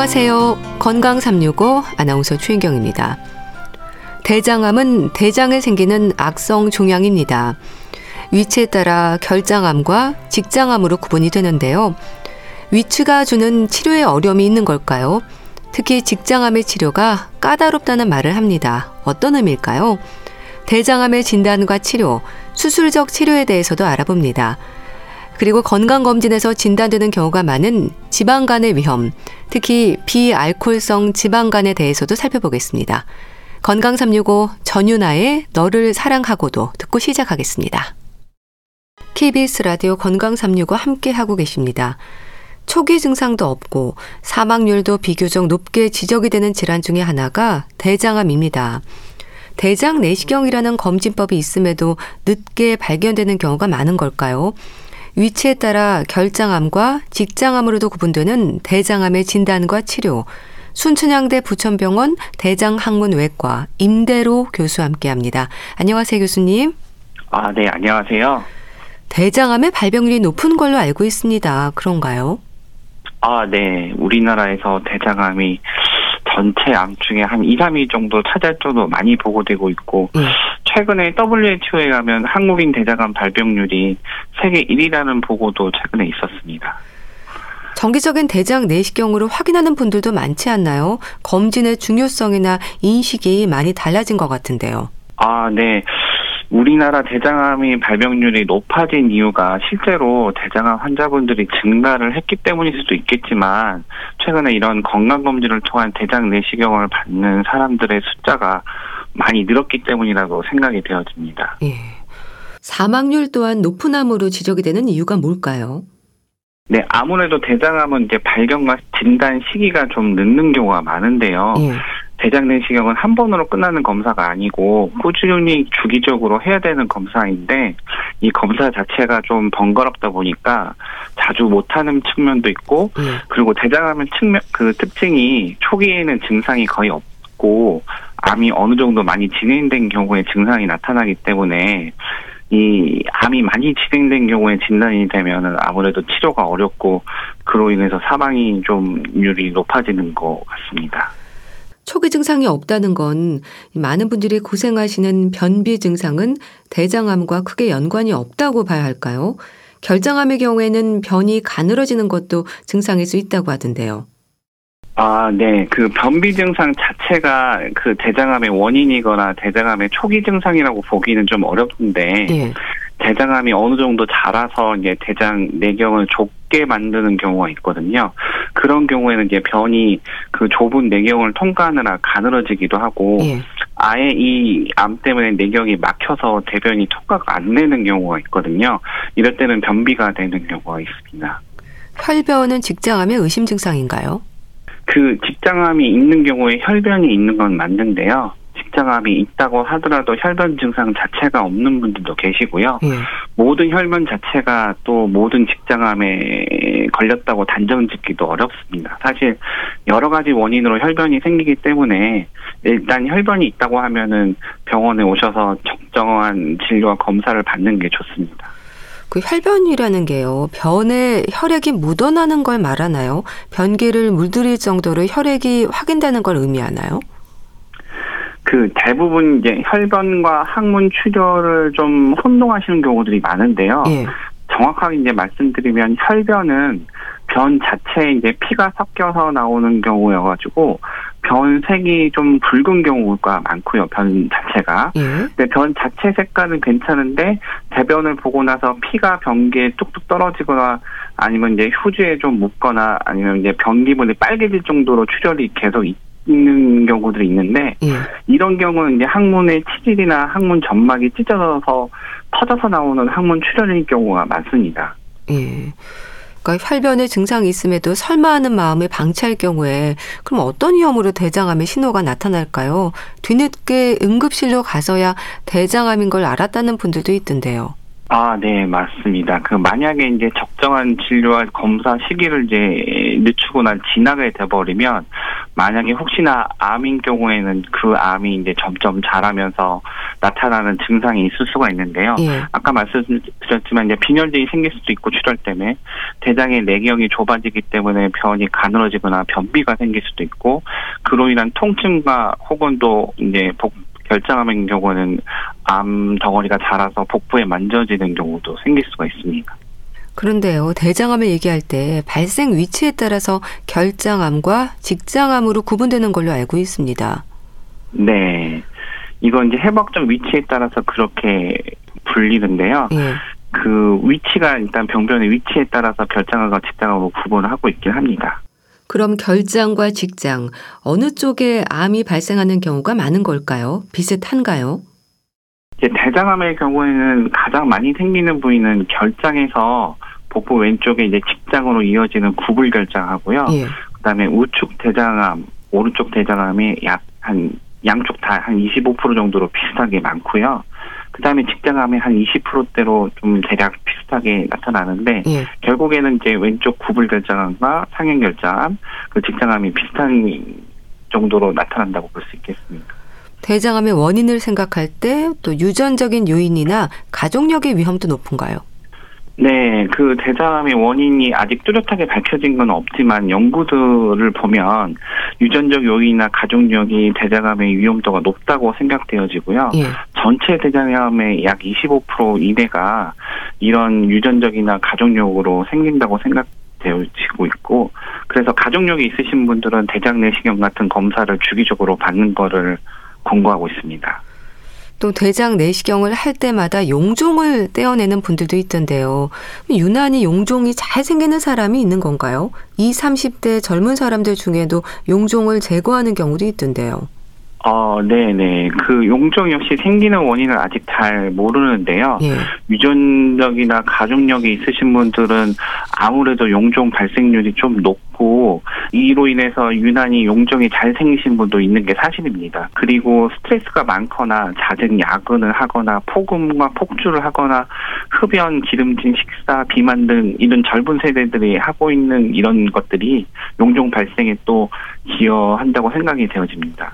안녕하세요. 건강 365 아나운서 최인경입니다. 대장암은 대장에 생기는 악성 종양입니다. 위치에 따라 결장암과 직장암으로 구분이 되는데요. 위치가 주는 치료에 어려움이 있는 걸까요? 특히 직장암의 치료가 까다롭다는 말을 합니다. 어떤 의미일까요? 대장암의 진단과 치료, 수술적 치료에 대해서도 알아봅니다. 그리고 건강검진에서 진단되는 경우가 많은 지방간의 위험, 특히 비알콜성 지방간에 대해서도 살펴보겠습니다. 건강 365 전윤아의 너를 사랑하고도 듣고 시작하겠습니다. KBS 라디오 건강 365 함께 하고 계십니다. 초기 증상도 없고 사망률도 비교적 높게 지적이 되는 질환 중의 하나가 대장암입니다. 대장 내시경이라는 검진법이 있음에도 늦게 발견되는 경우가 많은 걸까요? 위치에 따라 결장암과 직장암으로도 구분되는 대장암의 진단과 치료, 순천향대 부천병원 대장학문외과 임대로 교수와 함께합니다. 안녕하세요, 교수님. 아, 네, 안녕하세요. 대장암의 발병률이 높은 걸로 알고 있습니다. 그런가요? 아, 네. 우리나라에서 대장암이 전체 암 중에 한 2, 3위 정도 차지할 정도 많이 보고되고 있고 네. 최근에 WHO에 가면 한국인 대장암 발병률이 세계 1위라는 보고도 최근에 있었습니다. 정기적인 대장 내시경으로 확인하는 분들도 많지 않나요? 검진의 중요성이나 인식이 많이 달라진 것 같은데요. 아, 네. 우리나라 대장암이 발병률이 높아진 이유가 실제로 대장암 환자분들이 증가를 했기 때문일 수도 있겠지만 최근에 이런 건강검진을 통한 대장 내시경을 받는 사람들의 숫자가 많이 늘었기 때문이라고 생각이 되어집니다. 예. 사망률 또한 높은 암으로 지적이 되는 이유가 뭘까요? 네, 아무래도 대장암은 이제 발견과 진단 시기가 좀 늦는 경우가 많은데요. 예. 대장 내시경은 한 번으로 끝나는 검사가 아니고 꾸준히 주기적으로 해야 되는 검사인데 이 검사 자체가 좀 번거롭다 보니까 자주 못하는 측면도 있고 네. 그리고 대장암의 측면 그 특징이 초기에는 증상이 거의 없고 암이 어느 정도 많이 진행된 경우에 증상이 나타나기 때문에 이 암이 많이 진행된 경우에 진단이 되면은 아무래도 치료가 어렵고 그로 인해서 사망이 좀 율이 높아지는 것 같습니다. 초기 증상이 없다는 건 많은 분들이 고생하시는 변비 증상은 대장암과 크게 연관이 없다고 봐야 할까요? 결장암의 경우에는 변이 가늘어지는 것도 증상일 수 있다고 하던데요. 아, 네. 그 변비 증상 자체가 그 대장암의 원인이거나 대장암의 초기 증상이라고 보기는 좀 어렵던데 네. 대장암이 어느 정도 자라서 이제 대장 내경을 좁게 만드는 경우가 있거든요. 그런 경우에는 이제 변이 그 좁은 내경을 통과하느라 가늘어지기도 하고 예. 아예 이 암 때문에 내경이 막혀서 대변이 통과가 안 되는 경우가 있거든요. 이럴 때는 변비가 되는 경우가 있습니다. 혈변은 직장암의 의심 증상인가요? 그 직장암이 있는 경우에 혈변이 있는 건 맞는데요. 직장암이 있다고 하더라도 혈변 증상 자체가 없는 분들도 계시고요. 예. 모든 혈변 자체가 또 모든 직장암에 걸렸다고 단정 짓기도 어렵습니다. 사실 여러 가지 원인으로 혈변이 생기기 때문에 일단 혈변이 있다고 하면은 병원에 오셔서 적정한 진료와 검사를 받는 게 좋습니다. 그 혈변이라는 게요. 변에 혈액이 묻어나는 걸 말하나요? 변기를 물들일 정도로 혈액이 확인되는 걸 의미하나요? 그 대부분 이제 혈변과 항문 출혈을 좀 혼동하시는 경우들이 많은데요. 예. 정확하게 이제 말씀드리면 혈변은 변 자체에 이제 피가 섞여서 나오는 경우여가지고 변 색이 좀 붉은 경우가 많고요. 변 자체가. 예. 근데 변 자체 색깔은 괜찮은데 대변을 보고 나서 피가 변기에 뚝뚝 떨어지거나 아니면 이제 휴지에 좀 묻거나 아니면 이제 변기물이 빨개질 정도로 출혈이 계속 있. 있는 경우들이 있는데 예. 이런 경우는 이제 항문의 치질이나 항문 점막이 찢어져서 터져서 나오는 항문 출혈인 경우가 많습니다. 예. 그러니까 혈변의 증상이 있음에도 설마 하는 마음에 방치할 경우에 그럼 어떤 위험으로 대장암의 신호가 나타날까요? 뒤늦게 응급실로 가서야 대장암인 걸 알았다는 분들도 있던데요. 아, 네, 맞습니다. 그 만약에 이제 적정한 진료와 검사 시기를 이제 늦추거나 지나게 돼버리면 만약에 혹시나 암인 경우에는 그 암이 이제 점점 자라면서 나타나는 증상이 있을 수가 있는데요. 예. 아까 말씀드렸지만 이제 빈혈증이 생길 수도 있고 출혈 때문에 대장의 내경이 좁아지기 때문에 변이 가늘어지거나 변비가 생길 수도 있고 그로 인한 통증과 혹은 또 이제 복 결장암인 경우는 암 덩어리가 자라서 복부에 만져지는 경우도 생길 수가 있습니다. 그런데요, 대장암을 얘기할 때 발생 위치에 따라서 결장암과 직장암으로 구분되는 걸로 알고 있습니다. 네. 이건 이제 해박점 위치에 따라서 그렇게 불리는데요. 예. 그 위치가 일단 병변의 위치에 따라서 결장암과 직장암으로 구분을 하고 있긴 합니다. 그럼 결장과 직장 어느 쪽에 암이 발생하는 경우가 많은 걸까요? 비슷한가요? 대장암의 경우에는 가장 많이 생기는 부위는 결장에서 복부 왼쪽에 이제 직장으로 이어지는 구불 결장하고요. 예. 그다음에 우측 대장암, 오른쪽 대장암이 약 한 양쪽 다 한 25% 정도로 비슷하게 많고요. 그다음에 직장암이 한 20%대로 좀 대략 비슷하게 나타나는데 예. 결국에는 이제 왼쪽 구불 결장암과 상행 결장암, 그 직장암이 비슷한 정도로 나타난다고 볼 수 있겠습니다. 대장암의 원인을 생각할 때 또 유전적인 요인이나 가족력의 위험도 높은가요? 네, 그 대장암의 원인이 아직 뚜렷하게 밝혀진 건 없지만 연구들을 보면 유전적 요인이나 가족력이 대장암의 위험도가 높다고 생각되어지고요. 예. 전체 대장암의 약 25% 이내가 이런 유전적이나 가족력으로 생긴다고 생각. 되어지고 있고 그래서 가족력이 있으신 분들은 대장 내시경 같은 검사를 주기적으로 받는 거를 권고하고 있습니다. 또 대장 내시경을 할 때마다 용종을 떼어내는 분들도 있던데요. 유난히 용종이 잘 생기는 사람이 있는 건가요? 20, 30대 젊은 사람들 중에도 용종을 제거하는 경우도 있던데요. 어, 네네. 그 용종 역시 생기는 원인을 아직 잘 모르는데요. 예. 유전력이나 가족력이 있으신 분들은 아무래도 용종 발생률이 좀 높고 이로 인해서 유난히 용종이 잘 생기신 분도 있는 게 사실입니다. 그리고 스트레스가 많거나 잦은 야근을 하거나 폭음과 폭주를 하거나 흡연, 기름진 식사, 비만 등 이런 젊은 세대들이 하고 있는 이런 것들이 용종 발생에 또 기여한다고 생각이 되어집니다.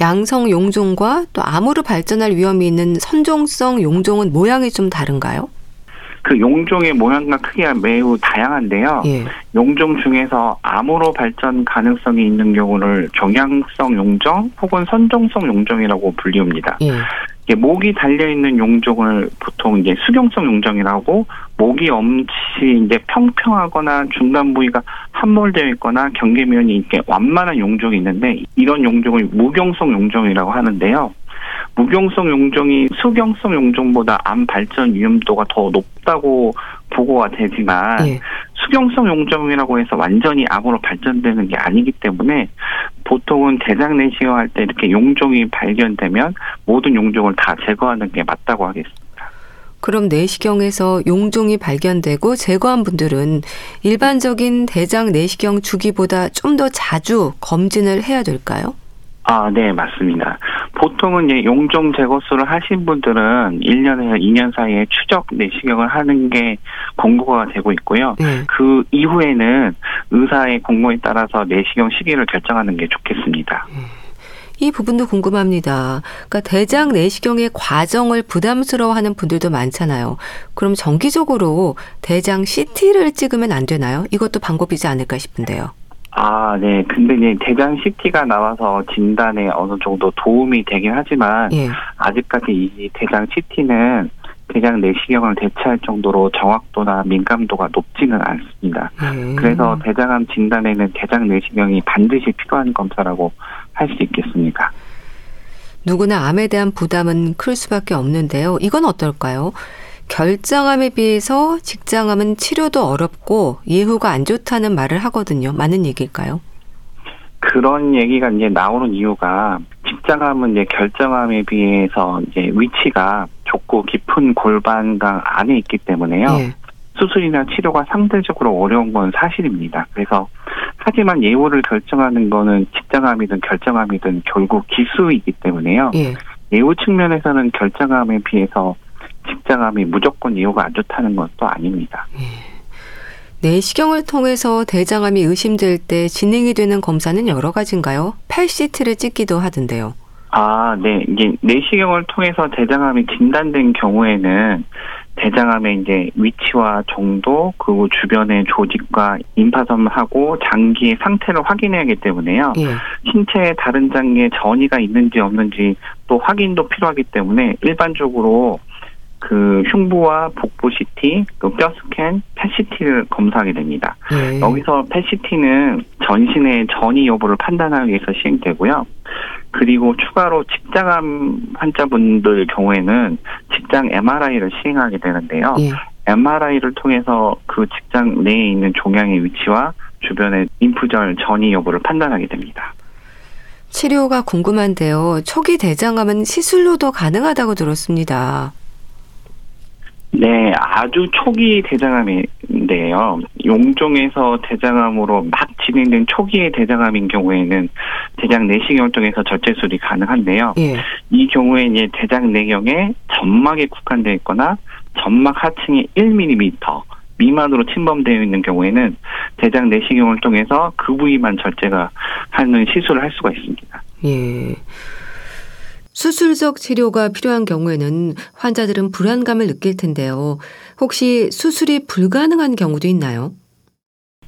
양성 용종과 또 암으로 발전할 위험이 있는 선종성 용종은 모양이 좀 다른가요? 그 용종의 모양과 크기가 매우 다양한데요. 예. 용종 중에서 암으로 발전 가능성이 있는 경우를 종양성 용종 혹은 선종성 용종이라고 불리웁니다. 예. 목이 달려 있는 용종을 보통 이제 수경성 용종이라고 목이 엄치 이제 평평하거나 중간 부위가 함몰되어 있거나 경계면이 이렇게 완만한 용종이 있는데 이런 용종을 무경성 용종이라고 하는데요. 무경성 용종이 수경성 용종보다 암 발전 위험도가 더 높다고 보고가 되지만 네. 수경성 용종이라고 해서 완전히 암으로 발전되는 게 아니기 때문에 보통은 대장 내시경 할 때 이렇게 용종이 발견되면 모든 용종을 다 제거하는 게 맞다고 하겠습니다. 그럼 내시경에서 용종이 발견되고 제거한 분들은 일반적인 대장 내시경 주기보다 좀 더 자주 검진을 해야 될까요? 아, 네, 맞습니다. 보통은 이제 용종 제거술을 하신 분들은 1년에서 2년 사이에 추적 내시경을 하는 게 권고가 되고 있고요. 네. 그 이후에는 의사의 공모에 따라서 내시경 시기를 결정하는 게 좋겠습니다. 네. 이 부분도 궁금합니다. 그러니까 대장 내시경의 과정을 부담스러워하는 분들도 많잖아요. 그럼 정기적으로 대장 CT를 찍으면 안 되나요? 이것도 방법이지 않을까 싶은데요. 아, 네. 근데 이제 대장 CT가 나와서 진단에 어느 정도 도움이 되긴 하지만 예. 아직까지 이 대장 CT는 대장 내시경을 대체할 정도로 정확도나 민감도가 높지는 않습니다. 예. 그래서 대장암 진단에는 대장 내시경이 반드시 필요한 검사라고 할 수 있겠습니다. 누구나 암에 대한 부담은 클 수밖에 없는데요. 이건 어떨까요? 결장암에 비해서 직장암은 치료도 어렵고 예후가 안 좋다는 말을 하거든요. 맞는 얘기일까요? 그런 얘기가 이제 나오는 이유가 직장암은 이제 결정암에 비해서 이제 위치가 좁고 깊은 골반강 안에 있기 때문에요. 예. 수술이나 치료가 상대적으로 어려운 건 사실입니다. 그래서 하지만 예후를 결정하는 거는 직장암이든 결정암이든 결국 기수이기 때문에요. 예. 예후 측면에서는 결정암에 비해서 직장암이 무조건 이유가 안 좋다는 것도 아닙니다. 예. 내시경을 통해서 대장암이 의심될 때 진행이 되는 검사는 여러 가지인가요? 팔시트를 찍기도 하던데요. 아, 네. 이게 내시경을 통해서 대장암이 진단된 경우에는 대장암의 이제 위치와 정도 그리고 주변의 조직과 임파선하고 장기의 상태를 확인해야 하기 때문에요. 예. 신체의 다른 장기에 전이가 있는지 없는지 또 확인도 필요하기 때문에 일반적으로 그 흉부와 복부 CT, 그뼈 스캔, 펫 CT를 검사하게 됩니다. 예. 여기서 펫 CT는 전신의 전이 여부를 판단하기 위해서 시행되고요. 그리고 추가로 직장암 환자분들 경우에는 직장 MRI를 시행하게 되는데요. 예. MRI를 통해서 그 직장 내에 있는 종양의 위치와 주변의 인프절 전이 여부를 판단하게 됩니다. 치료가 궁금한데요. 초기 대장암은 시술로도 가능하다고 들었습니다. 네, 아주 초기 대장암인데요. 용종에서 대장암으로 막 진행된 초기의 대장암인 경우에는 대장 내시경을 통해서 절제술이 가능한데요. 예. 이 경우에 이제 대장 내경에 점막에 국한되어 있거나 점막 하층이 1mm 미만으로 침범되어 있는 경우에는 대장 내시경을 통해서 그 부위만 절제가 하는 시술을 할 수가 있습니다. 예. 수술적 치료가 필요한 경우에는 환자들은 불안감을 느낄 텐데요. 혹시 수술이 불가능한 경우도 있나요?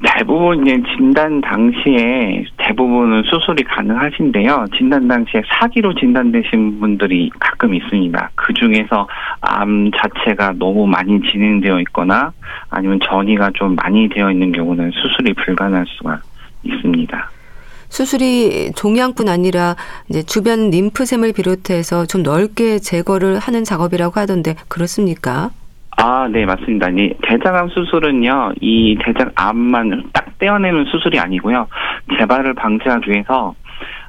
대부분 이제 진단 당시에 대부분은 수술이 가능하신데요. 진단 당시에 사기로 진단되신 분들이 가끔 있습니다. 그 중에서 암 자체가 너무 많이 진행되어 있거나 아니면 전이가 좀 많이 되어 있는 경우는 수술이 불가능할 수가 있습니다. 수술이 종양뿐 아니라 이제 주변 림프샘을 비롯해서 좀 넓게 제거를 하는 작업이라고 하던데 그렇습니까? 아, 네, 맞습니다. 이 대장암 수술은요, 이 대장암만 딱 떼어내는 수술이 아니고요. 재발을 방지하기 위해서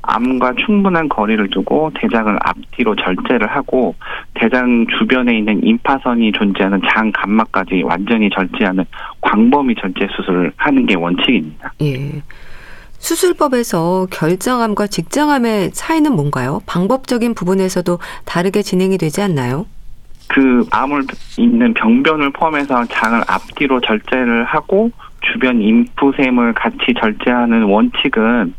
암과 충분한 거리를 두고 대장을 앞뒤로 절제를 하고 대장 주변에 있는 임파선이 존재하는 장 감막까지 완전히 절제하는 광범위 절제 수술을 하는 게 원칙입니다. 예. 수술법에서 결장암과 직장암의 차이는 뭔가요? 방법적인 부분에서도 다르게 진행이 되지 않나요? 그 암을 있는 병변을 포함해서 장을 앞뒤로 절제를 하고 주변 인프샘을 같이 절제하는 원칙은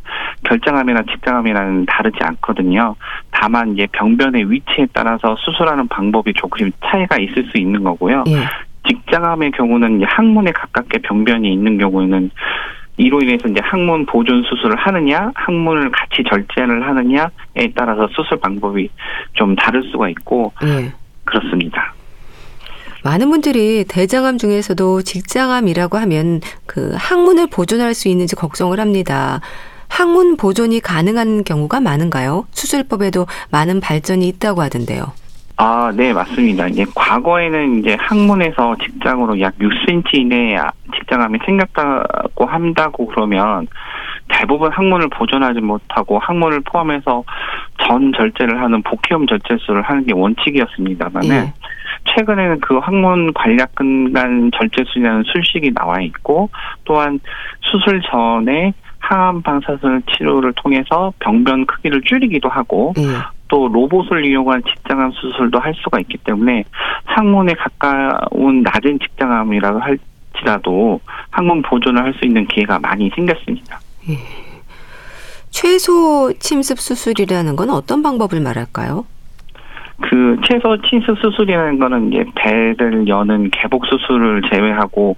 결장암이나 직장암이랑 다르지 않거든요. 다만 이제 병변의 위치에 따라서 수술하는 방법이 조금 차이가 있을 수 있는 거고요. 예. 직장암의 경우는 항문에 가깝게 병변이 있는 경우에는 이로 인해서 이제 항문 보존 수술을 하느냐, 항문을 같이 절제를 하느냐에 따라서 수술 방법이 좀 다를 수가 있고 네. 그렇습니다. 많은 분들이 대장암 중에서도 직장암이라고 하면 그 항문을 보존할 수 있는지 걱정을 합니다. 항문 보존이 가능한 경우가 많은가요? 수술법에도 많은 발전이 있다고 하던데요. 아, 네, 맞습니다. 이제 과거에는 이제 항문에서 직장으로 약 6cm 이내에 직장암이 생겼다고 한다고 그러면 대부분 항문을 보존하지 못하고 항문을 포함해서 전 절제를 하는 복회염 절제술을 하는 게 원칙이었습니다만은 네. 최근에는 그 항문 관략근간 절제술이라는 술식이 나와 있고 또한 수술 전에 항암 방사선 치료를 통해서 병변 크기를 줄이기도 하고 네. 또 로봇을 이용한 직장암 수술도 할 수가 있기 때문에 항문에 가까운 낮은 직장암이라고 할지라도 항문 보존을 할 수 있는 기회가 많이 생겼습니다. 예. 최소 침습 수술이라는 건 어떤 방법을 말할까요? 그 최소 침습 수술이라는 거는 이제 배를 여는 개복 수술을 제외하고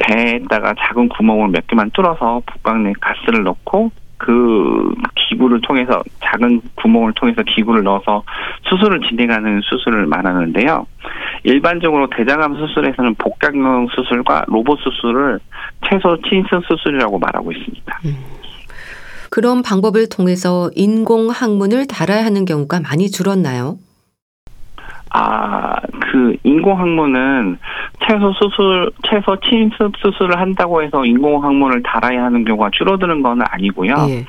배에다가 작은 구멍을 몇 개만 뚫어서 복강 내 가스를 넣고 그 기구를 통해서 작은 구멍을 통해서 기구를 넣어서 수술을 진행하는 수술을 말하는데요. 일반적으로 대장암 수술에서는 복강경 수술과 로봇 수술을 최소 침습 수술이라고 말하고 있습니다. 음. 그런 방법을 통해서 인공 항문을 달아야 하는 경우가 많이 줄었나요? 아, 그 인공 항문은 최소 수술, 최소 침습 수술을 한다고 해서 인공 항문을 달아야 하는 경우가 줄어드는 건 아니고요. 예.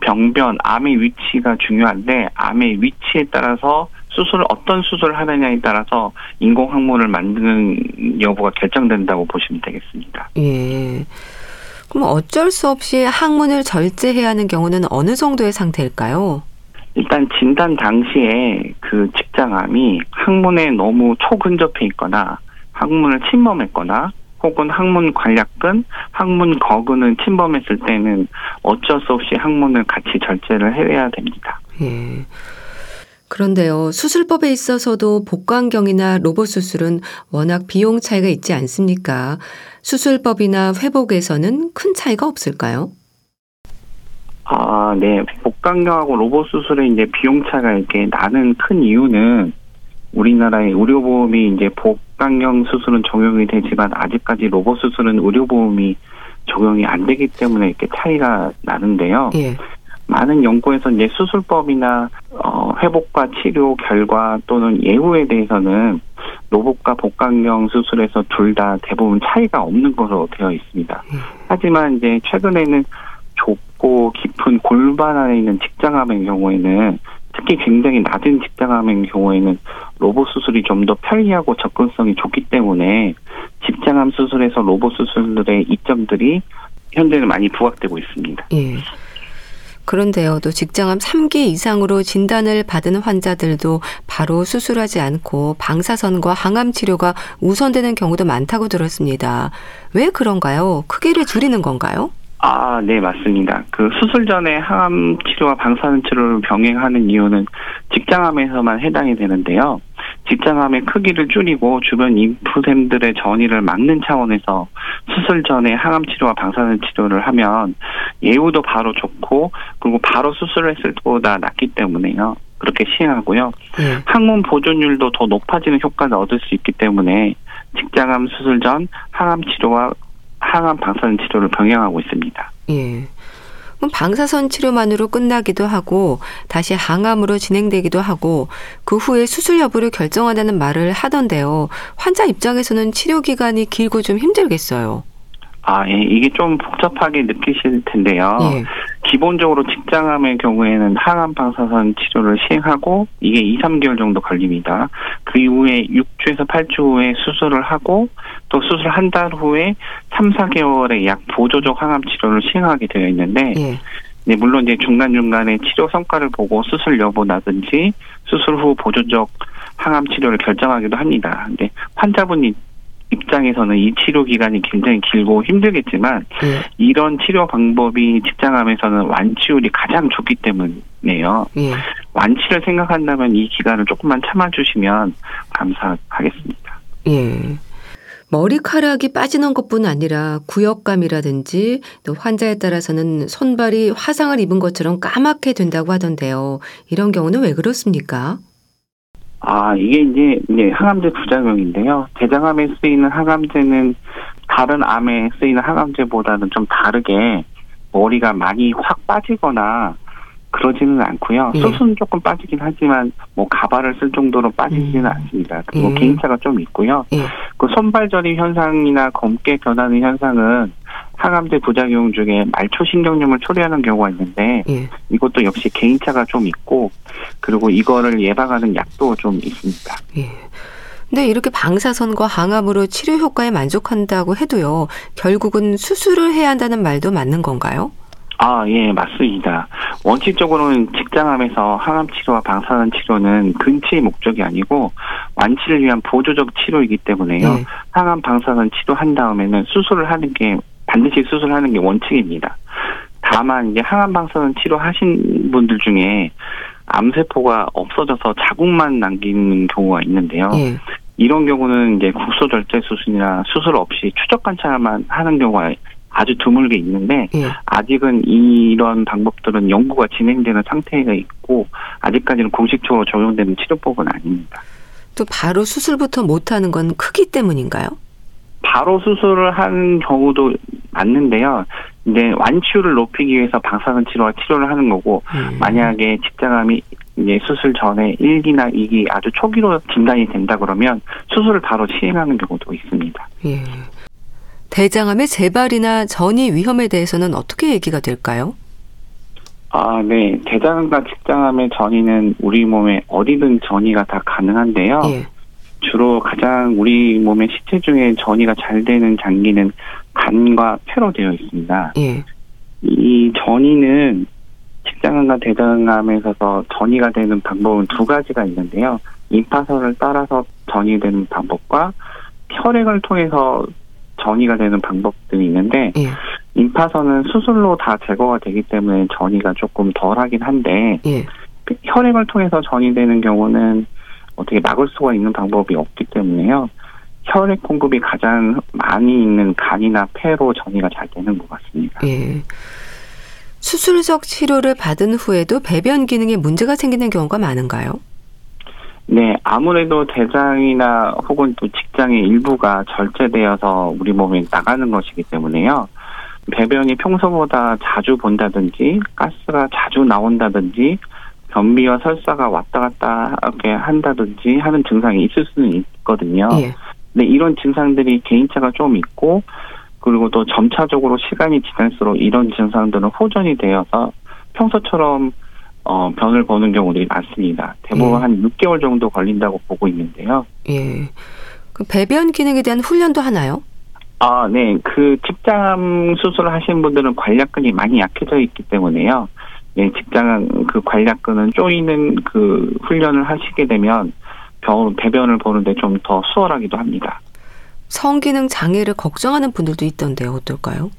병변, 암의 위치가 중요한데 암의 위치에 따라서 수술을 어떤 수술을 하느냐에 따라서 인공 항문을 만드는 여부가 결정된다고 보시면 되겠습니다. 예. 그럼 어쩔 수 없이 항문을 절제해야 하는 경우는 어느 정도의 상태일까요? 일단 진단 당시에 그 직장암이 항문에 너무 초근접해 있거나 항문을 침범했거나 혹은 항문 관략근, 항문 거근을 침범했을 때는 어쩔 수 없이 항문을 같이 절제를 해야 됩니다. 예. 그런데요, 수술법에 있어서도 복강경이나 로봇 수술은 워낙 비용 차이가 있지 않습니까? 수술법이나 회복에서는 큰 차이가 없을까요? 아, 네. 복강경하고 로봇 수술의 이제 비용 차가 이렇게 나는 큰 이유는 우리나라의 의료보험이 이제 복 강경 수술은 적용이 되지만 아직까지 로봇 수술은 의료보험이 적용이 안 되기 때문에 이렇게 차이가 나는데요. 예. 많은 연구에서 이제 수술법이나 어, 회복과 치료 결과 또는 예후에 대해서는 로봇과 복강경 수술에서 둘 다 대부분 차이가 없는 것으로 되어 있습니다. 예. 하지만 이제 최근에는 좁고 깊은 골반 안에 있는 직장암의 경우에는 특히 굉장히 낮은 직장암의 경우에는 로봇 수술이 좀 더 편리하고 접근성이 좋기 때문에 직장암 수술에서 로봇 수술들의 이점들이 현재는 많이 부각되고 있습니다. 예. 그런데요, 또 직장암 3기 이상으로 진단을 받은 환자들도 바로 수술하지 않고 방사선과 항암 치료가 우선되는 경우도 많다고 들었습니다. 왜 그런가요? 크기를 줄이는 건가요? 아, 네, 맞습니다. 그 수술 전에 항암 치료와 방사선 치료를 병행하는 이유는 직장암에서만 해당이 되는데요. 직장암의 크기를 줄이고 주변 인프셈들의 전이를 막는 차원에서 수술 전에 항암 치료와 방사선 치료를 하면 예후도 바로 좋고 그리고 바로 수술을 했을 때보다 낫기 때문에요. 그렇게 시행하고요. 네. 항문 보존율도 더 높아지는 효과를 얻을 수 있기 때문에 직장암 수술 전 항암 치료와 항암 방사선 치료를 병행하고 있습니다. 예. 그럼 방사선 치료만으로 끝나기도 하고 다시 항암으로 진행되기도 하고 그 후에 수술 여부를 결정한다는 말을 하던데요. 환자 입장에서는 치료 기간이 길고 좀 힘들겠어요. 아, 예, 이게 좀 복잡하게 느끼실 텐데요. 예. 기본적으로 직장암의 경우에는 항암 방사선 치료를 시행하고 이게 2, 3개월 정도 걸립니다. 그 이후에 6주에서 8주 후에 수술을 하고 또 수술 한 달 후에 3, 4개월의 약 보조적 항암 치료를 시행하게 되어 있는데 예. 네, 물론 이제 중간중간에 치료 성과를 보고 수술 여부라든지 수술 후 보조적 항암 치료를 결정하기도 합니다. 근데 환자분이 입장에서는 이 치료 기간이 굉장히 길고 힘들겠지만 예. 이런 치료 방법이 직장암에서는 완치율이 가장 좋기 때문에요. 예. 완치를 생각한다면 이 기간을 조금만 참아주시면 감사하겠습니다. 예. 머리카락이 빠지는 것뿐 아니라 구역감이라든지 또 환자에 따라서는 손발이 화상을 입은 것처럼 까맣게 된다고 하던데요. 이런 경우는 왜 그렇습니까? 아, 이게 이제, 이제 항암제 부작용인데요. 대장암에 쓰이는 항암제는 다른 암에 쓰이는 항암제보다는 좀 다르게 머리가 많이 확 빠지거나 그러지는 않고요. 예. 숱은 조금 빠지긴 하지만 뭐 가발을 쓸 정도로 빠지지는 음. 않습니다. 그리고 예. 개인차가 좀 있고요. 예. 그 손발저림 현상이나 검게 변하는 현상은 항암제 부작용 중에 말초신경염을 초래하는 경우가 있는데 예. 이것도 역시 개인차가 좀 있고 그리고 이거를 예방하는 약도 좀 있습니다. 예. 근데 이렇게 방사선과 항암으로 치료 효과에 만족한다고 해도요. 결국은 수술을 해야 한다는 말도 맞는 건가요? 아, 예, 맞습니다. 원칙적으로는 직장암에서 항암 치료와 방사선 치료는 근치의 목적이 아니고 완치를 위한 보조적 치료이기 때문에요. 네. 항암 방사선 치료한 다음에는 수술을 하는 게 반드시 수술하는 게 원칙입니다. 다만 이제 항암 방사선 치료하신 분들 중에 암세포가 없어져서 자국만 남기는 경우가 있는데요. 네. 이런 경우는 이제 국소절제 수술이나 수술 없이 추적 관찰만 하는 경우가 아주 드물게 있는데 예. 아직은 이런 방법들은 연구가 진행되는 상태가 있고 아직까지는 공식적으로 적용되는 치료법은 아닙니다. 또 바로 수술부터 못하는 건 크기 때문인가요? 바로 수술을 한 경우도 맞는데요. 이제 완치율을 높이기 위해서 방사선 치료와 치료를 하는 거고 음. 만약에 직장암이 이제 수술 전에 1기나 2기 아주 초기로 진단이 된다 그러면 수술을 바로 시행하는 경우도 있습니다. 예. 대장암의 재발이나 전이 위험에 대해서는 어떻게 얘기가 될까요? 아, 네. 대장암과 직장암의 전이는 우리 몸에 어디든 전이가 다 가능한데요. 예. 주로 가장 우리 몸의 시체 중에 전이가 잘 되는 장기는 간과 폐로 되어 있습니다. 예. 이 전이는 직장암과 대장암에 있어서 전이가 되는 방법은 두 가지가 있는데요. 임파선을 따라서 전이 되는 방법과 혈액을 통해서 전이가 되는 방법들이 있는데 예. 임파선은 수술로 다 제거가 되기 때문에 전이가 조금 덜하긴 한데 예. 혈액을 통해서 전이되는 경우는 어떻게 막을 수가 있는 방법이 없기 때문에요. 혈액 공급이 가장 많이 있는 간이나 폐로 전이가 잘 되는 것 같습니다. 예. 수술적 치료를 받은 후에도 배변 기능에 문제가 생기는 경우가 많은가요? 네, 아무래도 대장이나 혹은 또 직장의 일부가 절제되어서 우리 몸에 나가는 것이기 때문에요. 배변이 평소보다 자주 본다든지 가스가 자주 나온다든지 변비와 설사가 왔다 갔다 하게 한다든지 하는 증상이 있을 수는 있거든요. 예. 근데 이런 증상들이 개인차가 좀 있고 그리고 또 점차적으로 시간이 지날수록 이런 증상들은 호전이 되어서 평소처럼 어, 변을 보는 경우들이 많습니다. 대부분 예. 한 6개월 정도 걸린다고 보고 있는데요. 예. 그 배변 기능에 대한 훈련도 하나요? 아, 네. 그 직장 수술을 하신 분들은 관략근이 많이 약해져 있기 때문에요. 네, 직장 그 관략근은 쪼이는 그 훈련을 하시게 되면 병, 배변을 보는데 좀 더 수월하기도 합니다. 성기능 장애를 걱정하는 분들도 있던데 어떨까요?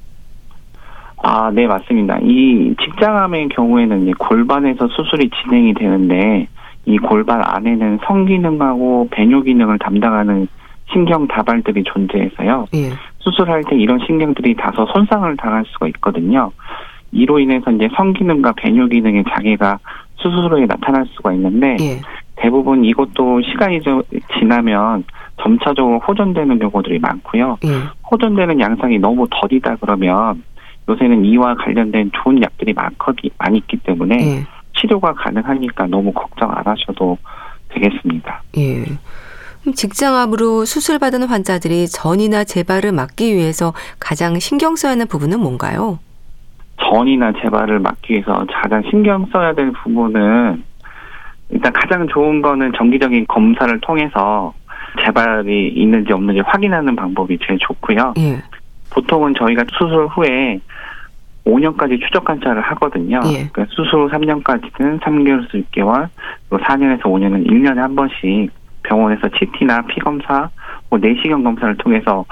아, 네, 맞습니다. 이 직장암의 경우에는 골반에서 수술이 진행이 되는데 이 골반 안에는 성기능하고 배뇨 기능을 담당하는 신경 다발들이 존재해서요. 예. 수술할 때 이런 신경들이 다소 손상을 당할 수가 있거든요. 이로 인해서 이제 성기능과 배뇨 기능의 장애가 수술 후에 나타날 수가 있는데 예. 대부분 이것도 시간이 좀 지나면 점차적으로 호전되는 경우들이 많고요. 예. 호전되는 양상이 너무 더디다 그러면 요새는 이와 관련된 좋은 약들이 많거든 많이 있기 때문에 예. 치료가 가능하니까 너무 걱정 안 하셔도 되겠습니다. 예. 직장암으로 수술받은 환자들이 전이나 재발을 막기 위해서 가장 신경 써야 하는 부분은 뭔가요? 전이나 재발을 막기 위해서 가장 신경 써야 될 부분은 일단 가장 좋은 거는 정기적인 검사를 통해서 재발이 있는지 없는지 확인하는 방법이 제일 좋고요. 예. 보통은 저희가 수술 후에 5년까지 추적 관찰을 하거든요. 예. 그러니까 수술 후 3년까지는 3개월에서 6개월, 그리고 4년에서 5년은 1년에 한 번씩 병원에서 CT나 피 검사, 뭐 내시경 검사를 통해서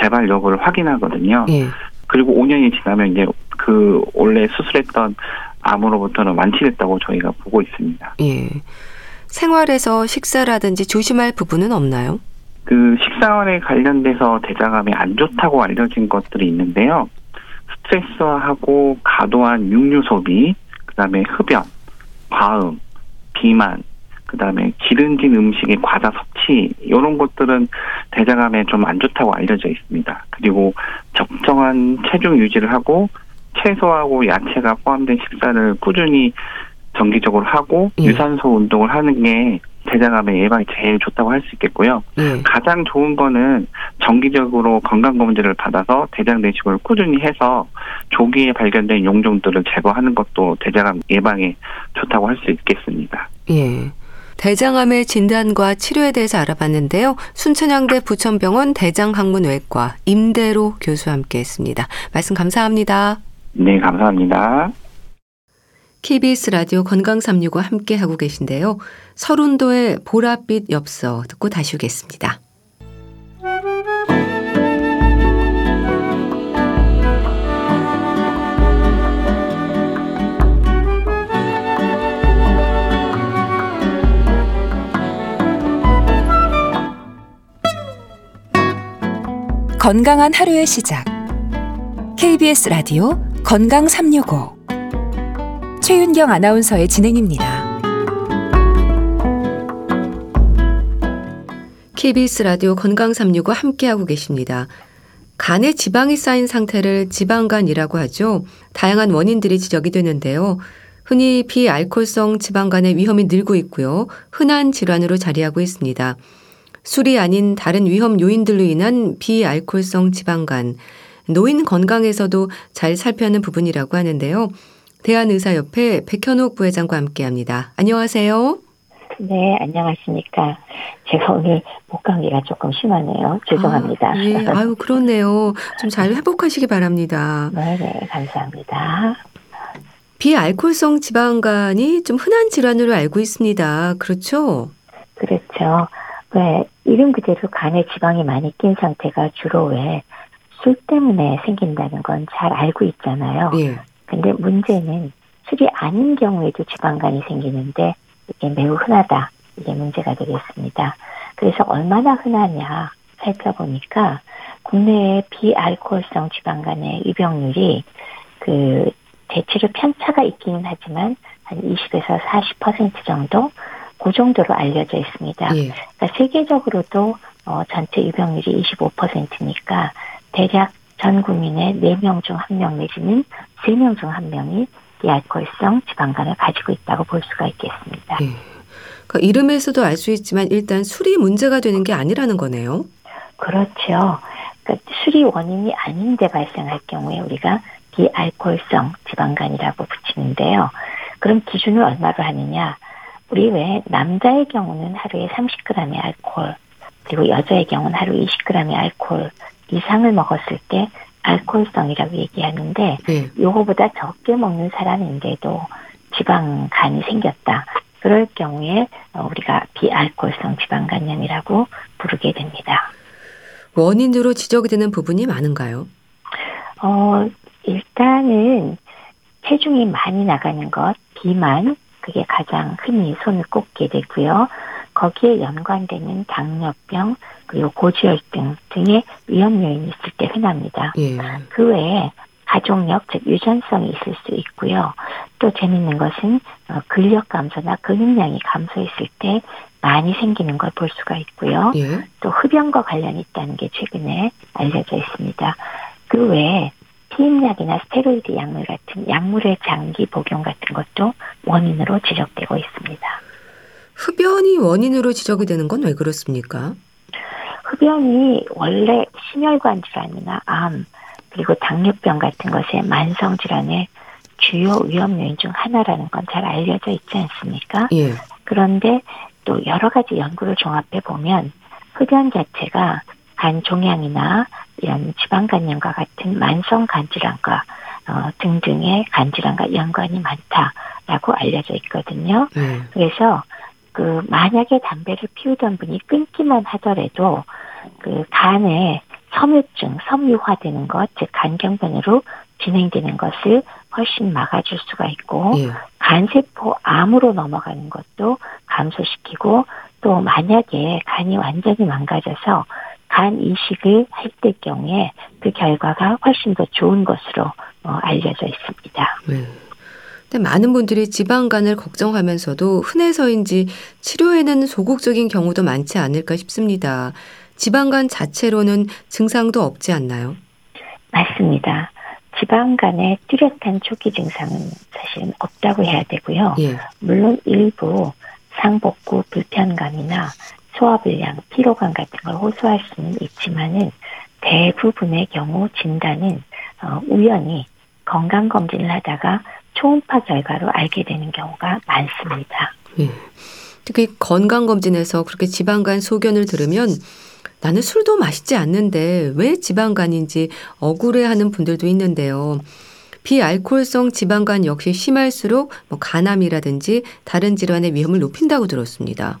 재발 여부를 확인하거든요. 예. 그리고 5년이 지나면 이제 그 원래 수술했던 암으로부터는 완치됐다고 저희가 보고 있습니다. 예. 생활에서 식사라든지 조심할 부분은 없나요? 그 식사원에 관련돼서 대장암이 안 좋다고 알려진 것들이 있는데요. 스트레스하고 과도한 육류 소비, 그다음에 흡연, 과음, 비만, 그다음에 기름진 음식의 과다 섭취 이런 것들은 대장암에 좀 안 좋다고 알려져 있습니다. 그리고 적정한 체중 유지를 하고 채소하고 야채가 포함된 식사를 꾸준히 정기적으로 하고 예. 유산소 운동을 하는 게 대장암의 예방이 제일 좋다고 할 수 있겠고요. 예. 가장 좋은 거는 정기적으로 건강검진을 받아서 대장 내시경을 꾸준히 해서 조기에 발견된 용종들을 제거하는 것도 대장암 예방에 좋다고 할 수 있겠습니다. 예. 대장암의 진단과 치료에 대해서 알아봤는데요. 순천향대 부천병원 대장학문외과 임대로 교수와 함께했습니다. 말씀 감사합니다. 네, 감사합니다. KBS 라디오 건강365 함께 하고 계신데요. 서른도의 보랏빛 엽서 듣고 다시 오겠습니다. 건강한 하루의 시작. KBS 라디오 건강 365. 최윤경 아나운서의 진행입니다. KBS 라디오 건강 365 함께하고 계십니다. 간에 지방이 쌓인 상태를 지방간이라고 하죠. 다양한 원인들이 지적이 되는데요. 흔히 비알코올성 지방간의 위험이 늘고 있고요. 흔한 질환으로 자리하고 있습니다. 술이 아닌 다른 위험 요인들로 인한 비알코올성 지방간, 노인 건강에서도 잘 살펴야 하는 부분이라고 하는데요. 대한의사협회 백현옥 부회장과 함께합니다. 안녕하세요. 네, 안녕하십니까. 제가 오늘 목감기가 조금 심하네요. 죄송합니다. 아, 예, 아유, 그렇네요. 좀 잘 회복하시기 바랍니다. 네, 네, 감사합니다. 비알코올성 지방간이 좀 흔한 질환으로 알고 있습니다. 그렇죠? 그렇죠. 왜 이름 그대로 간에 지방이 많이 낀 상태가 주로 왜 술 때문에 생긴다는 건 잘 알고 있잖아요. 예. 근데 문제는 술이 아닌 경우에도 지방간이 생기는데 이게 매우 흔하다. 이게 문제가 되겠습니다. 그래서 얼마나 흔하냐 살펴보니까 국내의 비알코올성 지방간의 유병률이 그 대체로 편차가 있기는 하지만 한 20에서 40% 정도 그 정도로 알려져 있습니다. 예. 그러니까 세계적으로도 어, 전체 유병률이 25%니까 대략 전 국민의 4명 중 1명 내지는 3명 중 1명이 비알코올성 지방간을 가지고 있다고 볼 수가 있겠습니다. 예. 그러니까 이름에서도 알 수 있지만 일단 술이 문제가 되는 게 아니라는 거네요. 그렇죠. 그러니까 술이 원인이 아닌데 발생할 경우에 우리가 비알코올성 지방간이라고 붙이는데요. 그럼 기준을 얼마로 하느냐? 우리 왜 남자의 경우는 하루에 30g의 알코올, 그리고 여자의 경우는 하루 20g의 알코올 이상을 먹었을 때 알코올성이라고 얘기하는데 네. 요거보다 적게 먹는 사람인데도 지방간이 생겼다. 그럴 경우에 우리가 비알코올성 지방간염이라고 부르게 됩니다. 원인으로 지적이 되는 부분이 많은가요? 어, 일단은 체중이 많이 나가는 것, 비만, 그게 가장 흔히 손을 꼽게 되고요. 거기에 연관되는 당뇨병, 그리고 고지혈증 등의 위험 요인이 있을 때 흔합니다. 예. 그 외에 가족력, 즉 유전성이 있을 수 있고요. 또 재밌는 것은 어, 근력 감소나 근육량이 감소했을 때 많이 생기는 걸 볼 수가 있고요. 예. 또 흡연과 관련이 있다는 게 최근에 알려져 있습니다. 그 외에 피임약이나 스테로이드 약물 같은 약물의 장기 복용 같은 것도 원인으로 지적되고 있습니다. 흡연이 원인으로 지적이 되는 건 왜 그렇습니까? 흡연이 원래 심혈관 질환이나 암 그리고 당뇨병 같은 것의 만성 질환의 주요 위험 요인 중 하나라는 건 잘 알려져 있지 않습니까? 예. 그런데 또 여러 가지 연구를 종합해 보면 흡연 자체가 간 종양이나 이런 지방간염과 같은 만성 간질환과 어, 등등의 간질환과 연관이 많다라고 알려져 있거든요. 네. 그래서 그 만약에 담배를 피우던 분이 끊기만 하더라도 그 간에 섬유증, 섬유화되는 것, 즉 간경변으로 진행되는 것을 훨씬 막아줄 수가 있고 예. 간세포 암으로 넘어가는 것도 감소시키고 또 만약에 간이 완전히 망가져서 간 이식을 했을 경우에 그 결과가 훨씬 더 좋은 것으로 어, 알려져 있습니다. 네. 근데 많은 분들이 지방간을 걱정하면서도 흔해서인지 치료에는 소극적인 경우도 많지 않을까 싶습니다. 지방간 자체로는 증상도 없지 않나요? 맞습니다. 지방간의 뚜렷한 초기 증상은 사실은 없다고 해야 되고요. 예. 물론 일부 상복구 불편감이나 소화불량, 피로감 같은 걸 호소할 수는 있지만은 대부분의 경우 진단은 어, 우연히 건강 검진을 하다가 초음파 결과로 알게 되는 경우가 많습니다. 예. 특히 건강 검진에서 그렇게 지방간 소견을 들으면 나는 술도 마시지 않는데 왜 지방간인지 억울해하는 분들도 있는데요. 비알코올성 지방간 역시 심할수록 뭐 간암이라든지 다른 질환의 위험을 높인다고 들었습니다.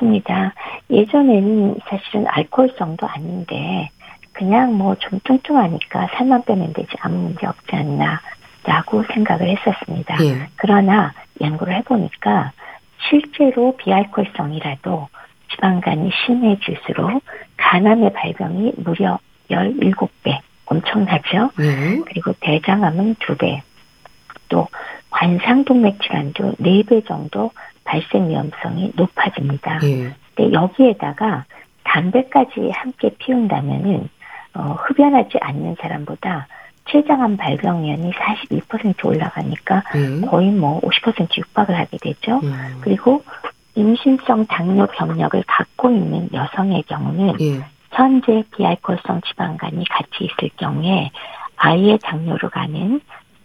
맞습니다. 예전에는 사실은 알코올성도 아닌데 그냥 뭐 좀 뚱뚱하니까 살만 빼면 되지 아무 문제 없지 않나라고 생각을 했었습니다. 예. 그러나 연구를 해보니까 실제로 비알코올성이라도 지방간이 심해질수록 간암의 발병이 무려 17배 엄청나죠. 예. 그리고 대장암은 2배 또 관상동맥 질환도 4배 정도 발생 위험성이 높아집니다. 예. 근데 여기에다가 담배까지 함께 피운다면은 어, 흡연하지 않는 사람보다 췌장암 발병률이 42% 올라가니까 예. 거의 뭐 50% 육박을 하게 되죠. 예. 그리고 임신성 당뇨 병력을 갖고 있는 여성의 경우는 예. 현재 비알코올성 지방간이 같이 있을 경우에 아이의 당뇨로 가는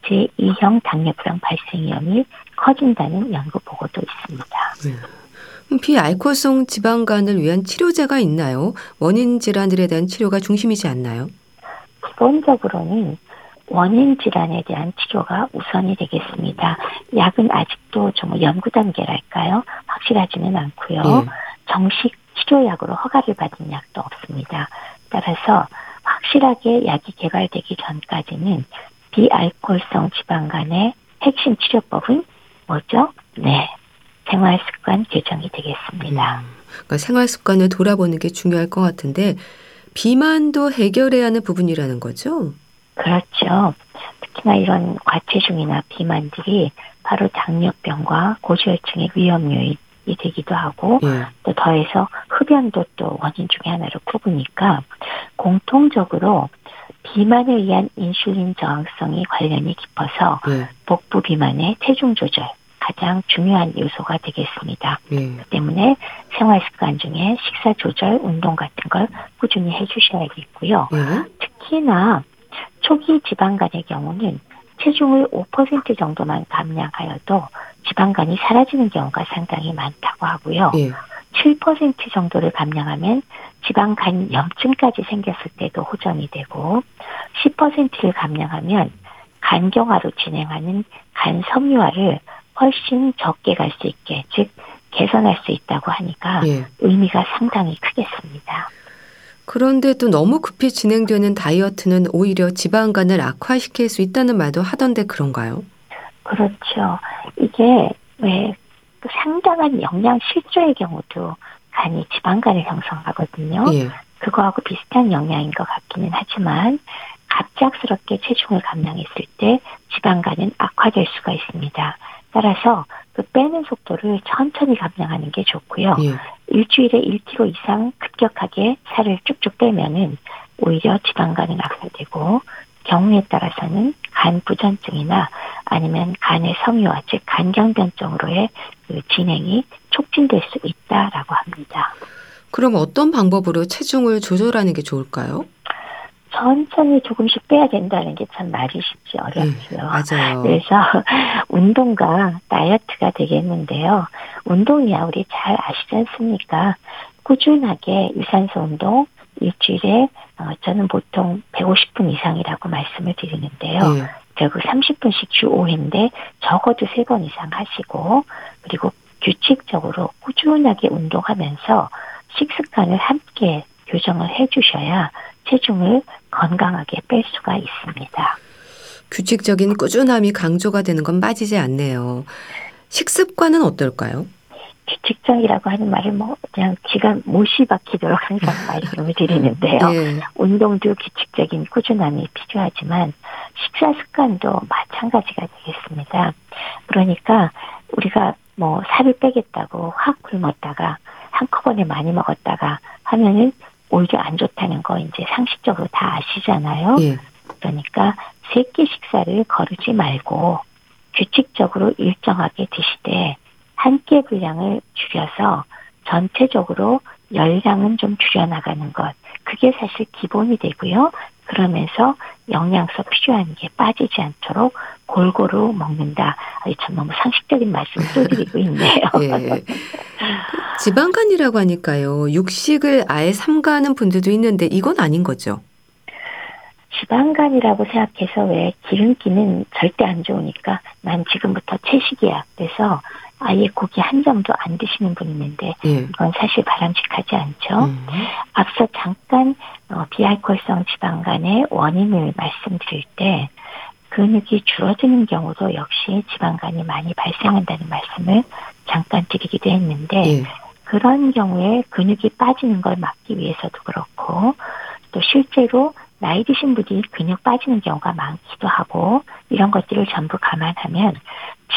제2형 당뇨병 발생 위험이 커진다는 연구 보고도 있습니다. 네. 비알코올성 지방간을 위한 치료제가 있나요? 원인 질환들에 대한 치료가 중심이지 않나요? 기본적으로는 원인 질환에 대한 치료가 우선이 되겠습니다. 약은 아직도 좀 연구 단계랄까요? 확실하지는 않고요. 네. 정식 치료약으로 허가를 받은 약도 없습니다. 따라서 확실하게 약이 개발되기 전까지는 비알코올성 지방간의 핵심 치료법은 뭐죠? 네. 생활 습관 개정이 되겠습니다. 음, 그러니까 생활 습관을 돌아보는 게 중요할 것 같은데 비만도 해결해야 하는 부분이라는 거죠? 그렇죠. 특히나 이런 과체중이나 비만들이 바로 당뇨병과 고지혈증의 위험 요인이 되기도 하고 예. 또 더해서 흡연도 또 원인 중의 하나로 꼽으니까 공통적으로 비만에 의한 인슐린 저항성이 관련이 깊어서 예. 복부 비만의 체중 조절 가장 중요한 요소가 되겠습니다. 예. 때문에 생활 습관 중에 식사 조절, 운동 같은 걸 꾸준히 해주셔야겠고요. 예. 특히나 초기 지방간의 경우는 체중을 5% 정도만 감량하여도 지방간이 사라지는 경우가 상당히 많다고 하고요. 예. 7% 정도를 감량하면 지방 간 염증까지 생겼을 때도 호전이 되고 10%를 감량하면 간경화로 진행하는 간 섬유화를 훨씬 적게 갈 수 있게 즉 개선할 수 있다고 하니까 예. 의미가 상당히 크겠습니다. 그런데 또 너무 급히 진행되는 다이어트는 오히려 지방간을 악화시킬 수 있다는 말도 하던데 그런가요? 그렇죠. 이게 왜 상당한 영양 실조의 경우도 간이 지방간을 형성하거든요. 예. 그거하고 비슷한 영양인 것 같기는 하지만 갑작스럽게 체중을 감량했을 때 지방간은 악화될 수가 있습니다. 따라서 그 빼는 속도를 천천히 감량하는 게 좋고요. 예. 일주일에 1kg 이상 급격하게 살을 쭉쭉 빼면은 오히려 지방간은 악화되고 경우에 따라서는 간 부전증이나 아니면 간의 섬유화 즉 간경변증으로의 그 진행이 촉진될 수 있다라고 합니다. 그럼 어떤 방법으로 체중을 조절하는 게 좋을까요? 천천히 조금씩 빼야 된다는 게 참 말이 쉽지 어렵고요. 네, 맞아요. 그래서 운동과 다이어트가 되겠는데요. 운동이야 우리 잘 아시지 않습니까? 꾸준하게 유산소 운동 일주일에 어, 저는 보통 150분 이상이라고 말씀을 드리는데요. 네. 결국 30분씩 주 5회인데 적어도 3번 이상 하시고 그리고 규칙적으로 꾸준하게 운동하면서 식습관을 함께 교정을 해주셔야 체중을 건강하게 뺄 수가 있습니다. 규칙적인 꾸준함이 강조가 되는 건 빠지지 않네요. 식습관은 어떨까요? 규칙적이라고 하는 말을 뭐 그냥 기가 못이 박히도록 항상 말씀을 드리는데요. 네. 운동도 규칙적인 꾸준함이 필요하지만 식사 습관도 마찬가지가 되겠습니다. 그러니까 우리가 뭐 살을 빼겠다고 확 굶었다가 한꺼번에 많이 먹었다가 하면은 오히려 안 좋다는 거 이제 상식적으로 다 아시잖아요. 예. 그러니까 세 끼 식사를 거르지 말고 규칙적으로 일정하게 드시되 한끼 분량을 줄여서 전체적으로 열량은 좀 줄여나가는 것. 그게 사실 기본이 되고요. 그러면서 영양소 필요한 게 빠지지 않도록 골고루 먹는다. 아니, 참 너무 상식적인 말씀을 또 드리고 있네요. 예. 지방간이라고 하니까요. 육식을 아예 삼가하는 분들도 있는데 이건 아닌 거죠. 지방간이라고 생각해서 왜 기름기는 절대 안 좋으니까 난 지금부터 채식이야. 그래서 아예 고기 한 점도 안 드시는 분 있는데 예. 이건 사실 바람직하지 않죠. 음. 앞서 잠깐 어, 비알코올성 지방간의 원인을 말씀드릴 때 근육이 줄어드는 경우도 역시 지방간이 많이 발생한다는 말씀을 잠깐 드리기도 했는데 예. 그런 경우에 근육이 빠지는 걸 막기 위해서도 그렇고 또 실제로 나이 드신 분이 근육 빠지는 경우가 많기도 하고 이런 것들을 전부 감안하면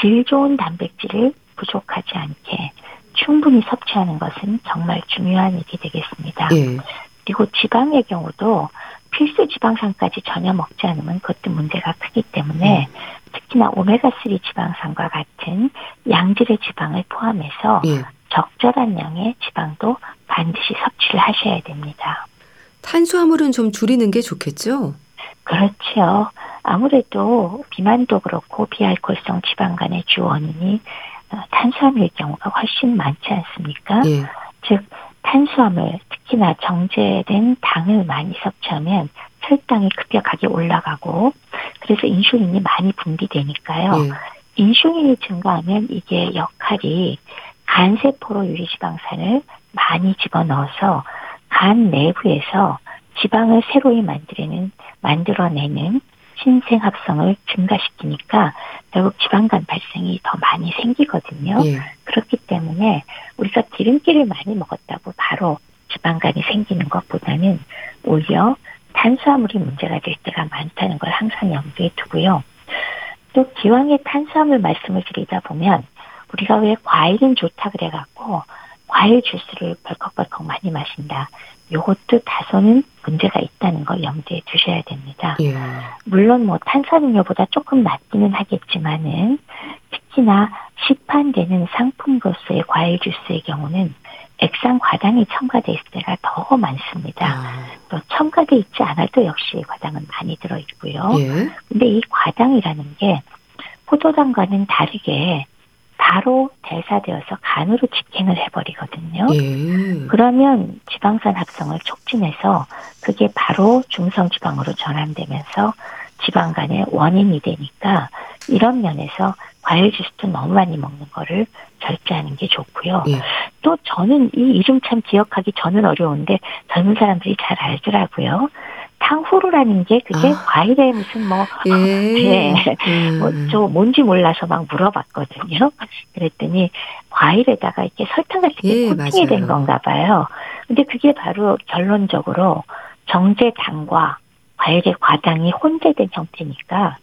질 좋은 단백질을 부족하지 않게 충분히 섭취하는 것은 정말 중요한 일이 되겠습니다. 예. 그리고 지방의 경우도 필수 지방산까지 전혀 먹지 않으면 그것도 문제가 크기 때문에 음. 특히나 오메가3 지방산과 같은 양질의 지방을 포함해서 예. 적절한 양의 지방도 반드시 섭취를 하셔야 됩니다. 탄수화물은 좀 줄이는 게 좋겠죠? 그렇죠. 아무래도 비만도 그렇고 비알코올성 지방간의 주 원인이 어, 탄수화물의 경우가 훨씬 많지 않습니까? 예. 즉 탄수화물, 특히나 정제된 당을 많이 섭취하면 혈당이 급격하게 올라가고 그래서 인슐린이 많이 분비되니까요. 예. 인슐린이 증가하면 이게 역할이 간세포로 유리지방산을 많이 집어넣어서 간 내부에서 지방을 새로이 만들어내는 만들어내는 신생 합성을 증가시키니까 결국 지방간 발생이 더 많이 생기거든요. 예. 그렇기 때문에 우리가 기름기를 많이 먹었다고 바로 지방간이 생기는 것보다는 오히려 탄수화물이 문제가 될 때가 많다는 걸 항상 염두에 두고요. 또 기왕에 탄수화물 말씀을 드리다 보면 우리가 왜 과일은 좋다 그래갖고 과일 주스를 벌컥벌컥 많이 마신다. 요것도 다소는 문제가 있다는 걸 염두에 두셔야 됩니다. 예. 물론 뭐 탄산음료보다 조금 낫기는 하겠지만은 특히나 시판되는 상품으로서의 과일 주스의 경우는 액상 과당이 첨가돼 있을 때가 더 많습니다. 아. 또 첨가돼 있지 않아도 역시 과당은 많이 들어 있고요. 예. 근데 이 과당이라는 게 포도당과는 다르게 바로 대사되어서 간으로 직행을 해버리거든요. 예. 그러면 지방산 합성을 촉진해서 그게 바로 중성 지방으로 전환되면서 지방간의 원인이 되니까 이런 면에서 과일 주스도 너무 많이 먹는 거를 절제하는 게 좋고요. 예. 또 저는 이 이름 참 기억하기 저는 어려운데 젊은 사람들이 잘 알더라고요. 탕후루라는 게 그게 아. 과일에 무슨 뭐, 예. 네. 음. 뭐저 뭔지 몰라서 막 물어봤거든요. 그랬더니 과일에다가 이렇게 설탕 같은 게 예, 코팅이 된 건가 봐요. 근데 그게 바로 결론적으로 정제당과 과일의 과당이 혼재된 형태니까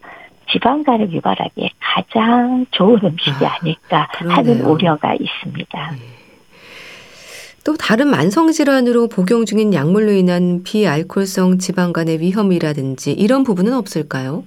지방간을 유발하기에 가장 좋은 음식이 아, 닐까 하는 우려가 있습니다. 예. 또 다른 만성 질환으로 복용 중인 약물로 인한 비알코올성 지방간의 위험이라든지 이런 부분은 없을까요?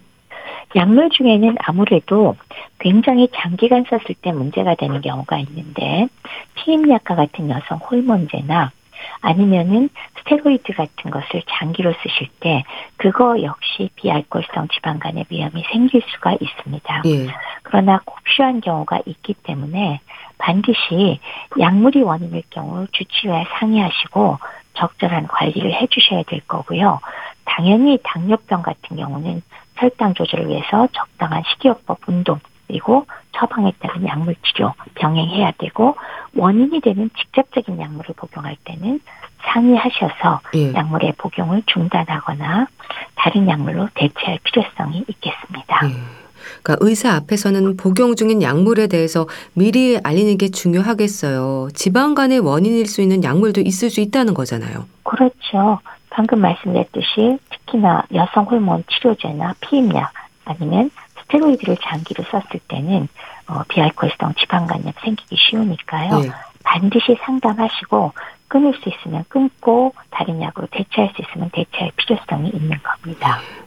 약물 중에는 아무래도 굉장히 장기간 썼을 때 문제가 되는 경우가 있는데 피임약과 같은 여성 호르몬제나 아니면은 스테로이드 같은 것을 장기로 쓰실 때 그거 역시 비알코올성 지방간의 위험이 생길 수가 있습니다. 예. 그러나 꼭 필요한 경우가 있기 때문에 반드시 약물이 원인일 경우 주치의와 상의하시고 적절한 관리를 해주셔야 될 거고요. 당연히 당뇨병 같은 경우는 혈당 조절을 위해서 적당한 식이요법 운동 그리고 처방에 따른 약물 치료 병행해야 되고 원인이 되는 직접적인 약물을 복용할 때는 상의하셔서 예. 약물의 복용을 중단하거나 다른 약물로 대체할 필요성이 있겠습니다. 예. 그러니까 의사 앞에서는 복용 중인 약물에 대해서 미리 알리는 게 중요하겠어요. 지방간의 원인일 수 있는 약물도 있을 수 있다는 거잖아요. 그렇죠. 방금 말씀드렸듯이 특히나 여성 호르몬 치료제나 피임약 아니면 스테로이드를 장기로 썼을 때는 어, 비알코올성 지방간염 생기기 쉬우니까요. 네. 반드시 상담하시고 끊을 수 있으면 끊고 다른 약으로 대체할 수 있으면 대체할 필요성이 있는 겁니다. 네.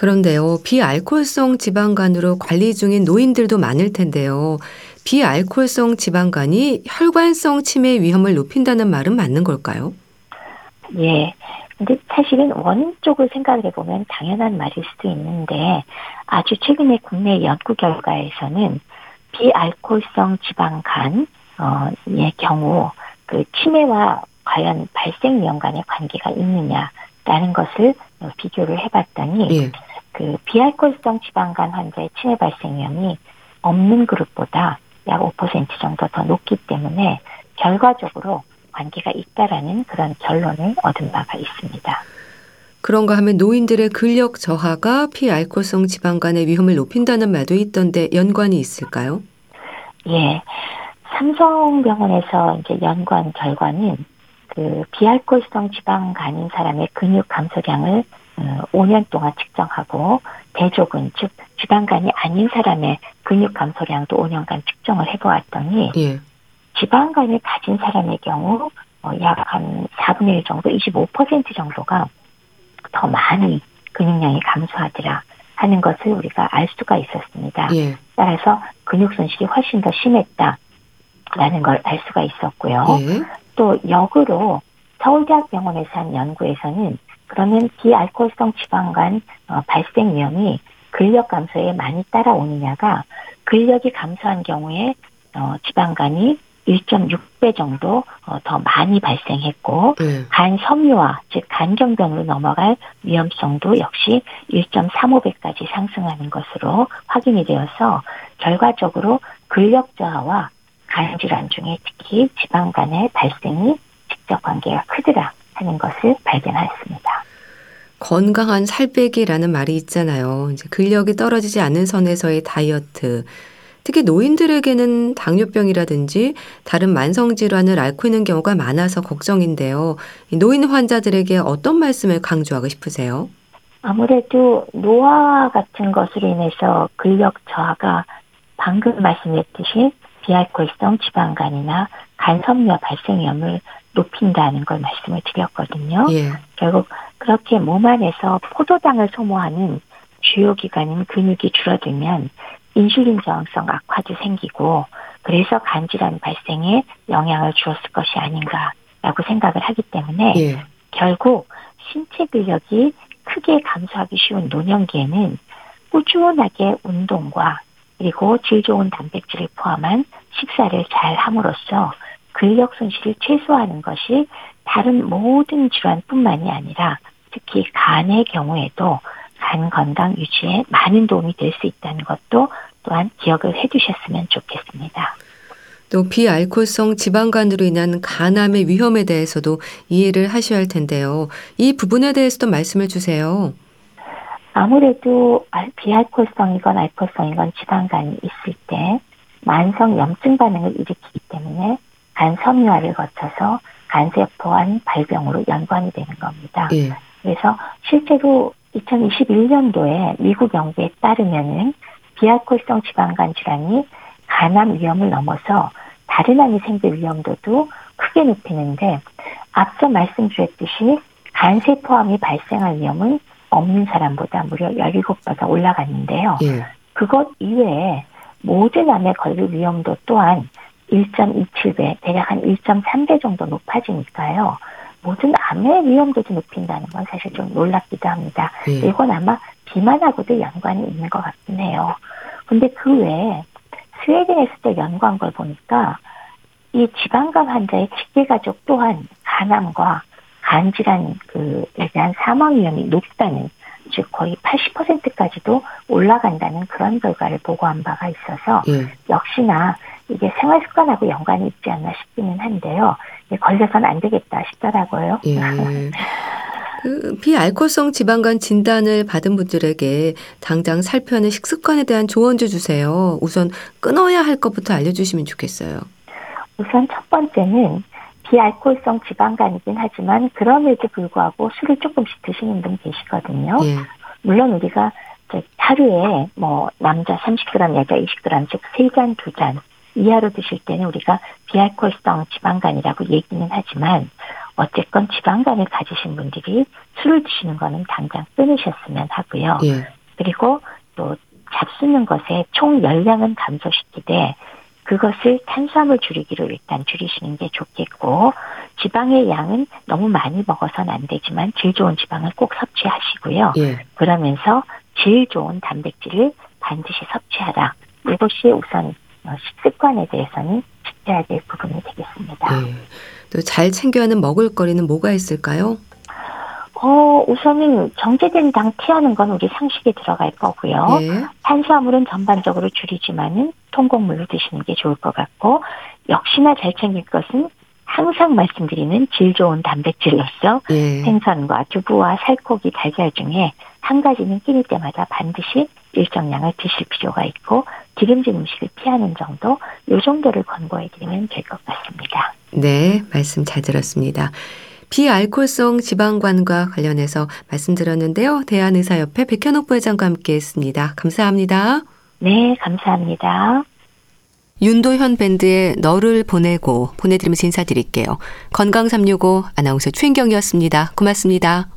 그런데요, 비알코올성 지방간으로 관리 중인 노인들도 많을 텐데요. 비알코올성 지방간이 혈관성 치매 위험을 높인다는 말은 맞는 걸까요? 예. 근데 사실은 원인 쪽을 생각을 해보면 당연한 말일 수도 있는데 아주 최근에 국내 연구 결과에서는 비알코올성 지방간의 경우 그 치매와 과연 발생 위험 간의 관계가 있느냐라는 것을 비교를 해봤더니 예. 그 비알코올성 지방간 환자의 치매 발생 위험이 없는 그룹보다 약 5% 정도 더 높기 때문에 결과적으로 관계가 있다라는 그런 결론을 얻은 바가 있습니다. 그런가 하면 노인들의 근력 저하가 피알코올성 지방간의 위험을 높인다는 말도 있던데 연관이 있을까요? 예. 삼성병원에서 이제 연관 결과는 그 비알코올성 지방간인 사람의 근육 감소량을 5년 어, 동안 측정하고 대조군 즉 지방간이 아닌 사람의 근육 감소량도 5년간 측정을 해보았더니 예. 지방간을 가진 사람의 경우 어, 약한 4분의 1 정도 25% 정도가 더 많은 근육량이 감소하더라 하는 것을 우리가 알 수가 있었습니다. 예. 따라서 근육 손실이 훨씬 더 심했다라는 걸 알 수가 있었고요. 예. 또 역으로 서울대학병원에서 한 연구에서는 그러면 비알코올성 지방간 어, 발생 위험이 근력 감소에 많이 따라오느냐가 근력이 감소한 경우에 어, 지방간이 1.6배 정도 어, 더 많이 발생했고 네. 간 섬유화 즉 간경변으로 넘어갈 위험성도 역시 1.35배까지 상승하는 것으로 확인이 되어서 결과적으로 근력 저하와 간 질환 중에 특히 지방간의 발생이 직접 관계가 크더라 하는 것을 발견하였습니다. 건강한 살 빼기라는 말이 있잖아요. 이제 근력이 떨어지지 않는 선에서의 다이어트. 특히 노인들에게는 당뇨병이라든지 다른 만성 질환을 앓고 있는 경우가 많아서 걱정인데요. 노인 환자들에게 어떤 말씀을 강조하고 싶으세요? 아무래도 노화 같은 것으로 인해서 근력 저하가 방금 말씀드렸듯이 비알코올성 지방간이나 간섬유화 발생 위험을 높인다는 걸 말씀을 드렸거든요. 예. 결국 그렇게 몸 안에서 포도당을 소모하는 주요 기관인 근육이 줄어들면 인슐린 저항성 악화도 생기고 그래서 간 질환 발생에 영향을 주었을 것이 아닌가라고 생각을 하기 때문에 예. 결국 신체 근력이 크게 감소하기 쉬운 노년기에는 꾸준하게 운동과 그리고 질 좋은 단백질을 포함한 식사를 잘 함으로써 근력 손실을 최소화하는 것이 다른 모든 질환뿐만이 아니라 특히 간의 경우에도 간 건강 유지에 많은 도움이 될 수 있다는 것도 또한 기억을 해 두셨으면 좋겠습니다. 또 비알코올성 지방간으로 인한 간암의 위험에 대해서도 이해를 하셔야 할 텐데요. 이 부분에 대해서도 말씀을 주세요. 아무래도 비알코올성이건 알코올성이건 지방간이 있을 때 만성 염증 반응을 일으키기 때문에 간 섬유화를 거쳐서 간세포환 발병으로 연관이 되는 겁니다. 예. 그래서 실제로 2021년도에 미국 연구에 따르면은 비알코올성 지방간 질환이 간암 위험을 넘어서 다른 암이 생길 위험도도 크게 높이는데 앞서 말씀드렸듯이 간세포암이 발생할 위험은 없는 사람보다 무려 17배가 올라갔는데요. 예. 그것 이외에 모든 암에 걸릴 위험도 또한 1.27배, 대략 한 1.3배 정도 높아지니까요. 모든 암의 위험도도 높인다는 건 사실 좀 놀랍기도 합니다. 예. 이건 아마 비만하고도 연관이 있는 것 같긴 해요. 근데 그 외에 스웨덴에서도 연구한 걸 보니까 이 지방간 환자의 직계 가족 또한 간암과 간질환 그에 대한 사망 위험이 높다는 즉 거의 80%까지도 올라간다는 그런 결과를 보고한 바가 있어서 예. 역시나 이게 생활 습관하고 연관이 있지 않나 싶기는 한데요. 걸려서는 안 되겠다 싶더라고요. 예. 그 비알코올성 지방간 진단을 받은 분들에게 당장 살펴는 식습관에 대한 조언 좀 주세요. 우선 끊어야 할 것부터 알려주시면 좋겠어요. 우선 첫 번째는 비알코올성 지방간이긴 하지만 그럼에도 불구하고 술을 조금씩 드시는 분 계시거든요. 예. 물론 우리가 하루에 뭐 남자 30g, 여자 20g, 즉 3잔, 2잔 이하로 드실 때는 우리가 비알코올성 지방간이라고 얘기는 하지만 어쨌건 지방간을 가지신 분들이 술을 드시는 거는 당장 끊으셨으면 하고요. 예. 그리고 또 잡수는 것에 총 열량은 감소시키되 그것을 탄수화물 줄이기로 일단 줄이시는 게 좋겠고 지방의 양은 너무 많이 먹어서는 안 되지만 질 좋은 지방을 꼭 섭취하시고요. 예. 그러면서 질 좋은 단백질을 반드시 섭취하라. 이것이 우선 식습관에 대해서는 지켜야 될 부분이 되겠습니다. 예. 또잘 챙겨야 하는 먹을거리는 뭐가 있을까요? 어, 우선은 정제된 당 피하는 건 우리 상식에 들어갈 거고요. 네. 탄수화물은 전반적으로 줄이지만은 통곡물로 드시는 게 좋을 것 같고, 역시나 잘 챙길 것은 항상 말씀드리는 질 좋은 단백질로서 네. 생선과 두부와 살코기, 달걀 중에 한 가지는 끼니 때마다 반드시 일정량을 드실 필요가 있고 기름진 음식을 피하는 정도, 요 정도를 권고해 드리면 될 것 같습니다. 네, 말씀 잘 들었습니다. 비알코올성 지방관과 관련해서 말씀드렸는데요. 대한의사협회 백현옥 부회장과 함께했습니다. 감사합니다. 네, 감사합니다. 윤도현 밴드의 너를 보내고 보내드리면서 인사드릴게요. 건강365 아나운서 최인경이었습니다. 고맙습니다.